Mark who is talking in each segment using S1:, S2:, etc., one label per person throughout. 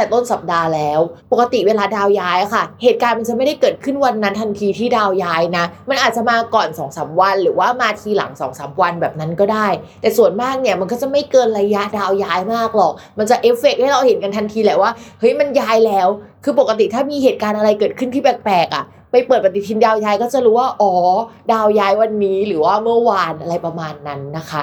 S1: ต่ต้นสัปดาห์แล้ว ปกติเวลาดาวย้ายค่ะ เหตุการณ์มันจะไม่ได้เกิดขึ้นวันนั้นทันทีที่ดาวย้ายนะ มันอาจจะมาก่อน2อสวัน หรือว่ามาทีหลัง2อสวันแบบนั้นก็ได้ แต่ส่วนมากเนี่ยมันก็จะไม่เกินระยะดาวย้ายมากหรอก มันจะเอฟเฟกให้เราเห็นกันทันทีแหละว่าเฮ้ยมันย้ายแล้ว คือปกติถ้ามีเหตุการณ์อะไรเกิดขึ้นที่แปลกๆอะไปเปิดปฏิทินดาวย้ายก็จะรู้ว่าอ๋อ ดาวย้ายวันนี้หรือว่าเมื่อวานอะไรประมาณนั้นนะคะ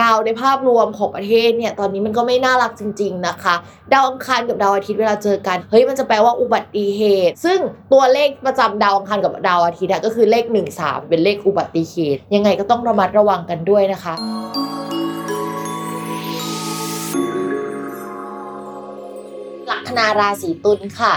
S1: ดาวในภาพรวมของประเทศเนี่ยตอนนี้มันก็ไม่น่ารักจริง ๆนะคะ ดาวอังคารกับดาวอาทิตย์เวลาเจอกันเฮ้ยมันจะแปลว่าอุบัติเหตุ ซึ่งตัวเลขประจำดาวอังคารกับดาวอาทิตย์ก็คือเลข 1 3 เป็นเลขอุบัติเหตุ ยังไงก็ต้องระมัดระวังกันด้วยนะคะลัคนาราศีตุลค่ะ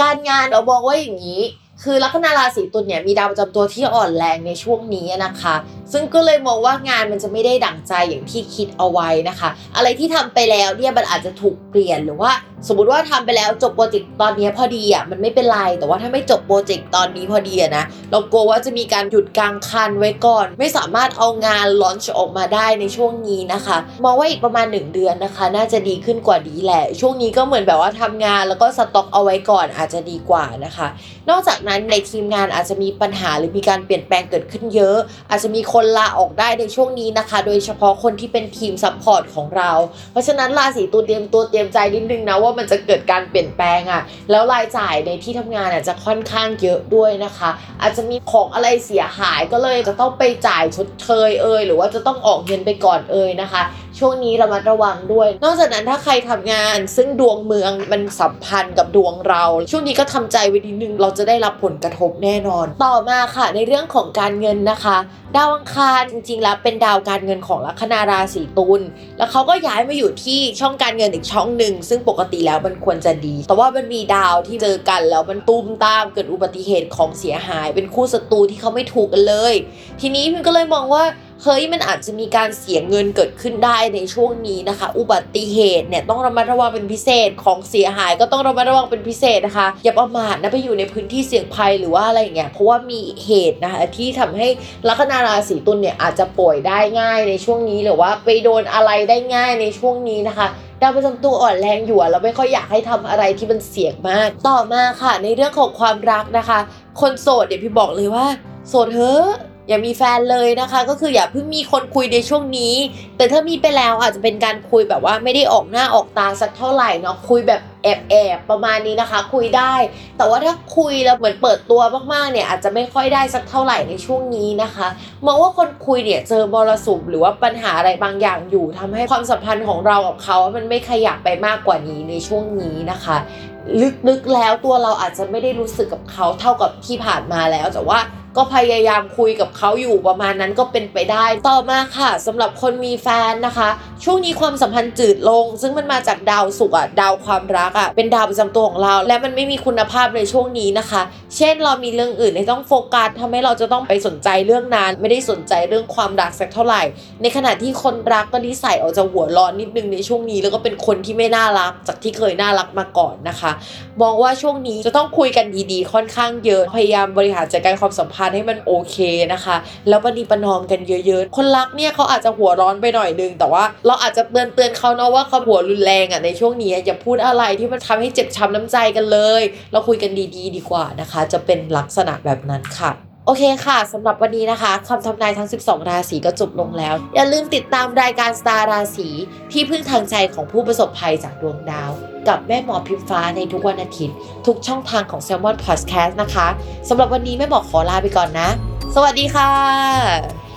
S1: การงานเราบอกว่าอย่างนี้ คือลัคนาราศีตุลเนี่ยมีดาวประจำตัวที่อ่อนแรงในช่วงนี้นะคะ ซึ่งก็เลยมองว่างานมันจะไม่ได้ดั่งใจอย่างที่คิดเอาไว้นะคะ อะไรที่ทำไปแล้วเนี่ยมันอาจจะถูกเปลี่ยนหรือว่า สมมติว่าทำไปแล้วจบโปรเจกต์ตอนนี้พอดีอะมันไม่เป็นไรแต่ว่าถ้าไม่จบโปรเจกต์ตอนนี้พอดีอะนะเรากลัวว่าจะมีการหยุดกลางคันไว้ก่อน ไม่สามารถเอางานลอนช์ออกมาได้ในช่วงนี้นะคะมองว่าอีกประมาณ 1 เดือนนะคะ น่าจะดีขึ้นกว่านี้แหละ ช่วงนี้ก็เหมือนแบบว่าทำงานแล้วก็สต็อกเอาไว้ก่อนอาจจะดีกว่านะคะ นอกจากนั้นในทีมงานอาจจะมีปัญหาหรือมีการเปลี่ยนแปลงเกิดขึ้นเยอะ อาจจะมีคนลาออกได้ในช่วงนี้นะคะ โดยเฉพาะคนที่เป็นทีม support ของเรา เพราะฉะนั้นราศีตุลเตรียมตัวเตรียมใจนิดนึงนะว่ามันจะเกิดการเปลี่ยนแปลงอะ่ะ แล้วรายจ่ายในที่ทำงานอาจจะค่อนข้างเยอะด้วยนะคะ อาจจะมีของอะไรเสียหายก็เลยจะต้องไปจ่ายชดเชยเอ่ยหรือว่าจะต้องออกเงินไปก่อนเอ่ยนะคะ ช่วงนี้ระมัดระวังด้วย นอกจากนั้นถ้าใครทำงาน ซึ่งดวงเมืองมันสัมพันธ์กับดวงเรา ช่วงนี้ก็ทำใจไว้นิดนึงเราจะได้รับผลกระทบแน่นอน ต่อมาค่ะในเรื่องของการเงินนะคะ ดาวอังคารจริงๆ แล้วเป็นดาวการเงินของลัคนาราศีตุลแล้วเขาก็ย้ายมาอยู่ที่ช่องการเงินอีกช่องหนึ่งซึ่งปกติแล้วมันควรจะดี แต่ว่ามันมีดาวที่เจอกันแล้วมันตุ้มตามเกิดอุบัติเหตุของเสียหาย เป็นคู่ศัตรูที่เขาไม่ถูกกันเลย ทีนี้พิมก็เลยมองว่า เฮ้ยมันอาจจะมีการเสียเงินเกิดขึ้นได้ในช่วงนี้นะคะ อุบัติเหตุเนี่ยต้องระมัดระวังเป็นพิเศษของเสียหายก็ต้องระมัดระวังเป็นพิเศษนะคะ อย่าประมาทนะไปอยู่ในพื้นที่เสี่ยงภัยหรือว่าอะไรอย่างเงี้ยเพราะว่ามีเหตุนะคะที่ทำให้ลัคนาราศีตุลเนี่ยอาจจะป่วยได้ง่ายในช่วงนี้หรือว่าไปโดนอะไรได้ง่ายในช่วงนี้นะคะดาวประจำตัวอ่อนแรงอยู่เราไม่ค่อยอยากให้ทำอะไรที่มันเสี่ยงมาก ต่อมาค่ะ ในเรื่องของความรักนะคะ คนโสดเดี๋ยวพี่บอกเลยว่า โสดเถอะ อย่ามีแฟนเลยนะคะ ก็คืออย่าเพิ่งมีคนคุยในช่วงนี้ แต่ถ้ามีไปแล้วอาจจะเป็นการคุยแบบว่าไม่ได้ออกหน้าออกตาสักเท่าไหร่เนาะคุยแบบแอบแอบประมาณนี้นะคะ คุยได้ แต่ว่าถ้าคุยแล้วเหมือนเปิดตัวมากๆเนี่ยอาจจะไม่ค่อยได้สักเท่าไหร่ในช่วงนี้นะคะมองว่าคนคุยเนี่ยเจอมรสุมหรือว่าปัญหาอะไรบางอย่างอยู่ทำให้ความสัมพันธ์ของเรากับเขา มันไม่ขยับไปมากกว่านี้ในช่วงนี้นะคะ ลึกๆแล้วตัวเราอาจจะไม่ได้รู้สึกกับเขาเท่ากับที่ผ่านมาแล้วแต่ว่า ก็พยายามคุยกับเขาอยู่ประมาณนั้นก็เป็นไปได้ ต่อมาค่ะสำหรับคนมีแฟนนะคะ ช่วงนี้ความสัมพันธ์จืดลง ซึ่งมันมาจากดาวศุกอะดาวความรักอะเป็นดาวประจำตัวของเรา และมันไม่มีคุณภาพในช่วงนี้นะคะ เช่นเรามีเรื่องอื่นที่ต้องโฟกัสทำให้เราจะต้องไปสนใจเรื่องนั้นไม่ได้สนใจเรื่องความรักสักเท่าไหร่ ในขณะที่คนรักก็นิสัยออกจะหัวร้อนนิดนึงในช่วงนี้ แล้วก็เป็นคนที่ไม่น่ารัก จากที่เคยน่ารักมาก่อนนะคะ มองว่าช่วงนี้จะต้องคุยกันดีๆ ค่อนข้างเยอะพยายามบริหารจัดการความสัมพันธ์ให้มันโอเคนะคะ แล้วปณีประนอมกันเยอะๆ คนรักเนี่ยเขาอาจจะหัวร้อนไปหน่อยนึง แต่ว่าเราอาจจะเตือนเตือนเขาเนาะว่าเขาหัวรุนแรงอะในช่วงนี้อย่าพูดอะไรที่มันทำให้เจ็บช้ำน้ำใจกันเลย เราคุยกันดีๆ ดีกว่านะคะ จะเป็นลักษณะแบบนั้นค่ะ โอเคค่ะสำหรับวันนี้นะคะคำทำนายทั้ง 12 ราศีก็จบลงแล้ว อย่าลืมติดตามรายการสตาร์ราศีที่พึ่งทางใจของผู้ประสบภัยจากดวงดาว กับแม่หมอพิมฟ้าในทุกวันอาทิตย์ ทุกช่องทางของ s ซ l m o n Podcast นะคะสำหรับวันนี้แม่หมอขอลาไปก่อนนะ สวัสดีค่ะ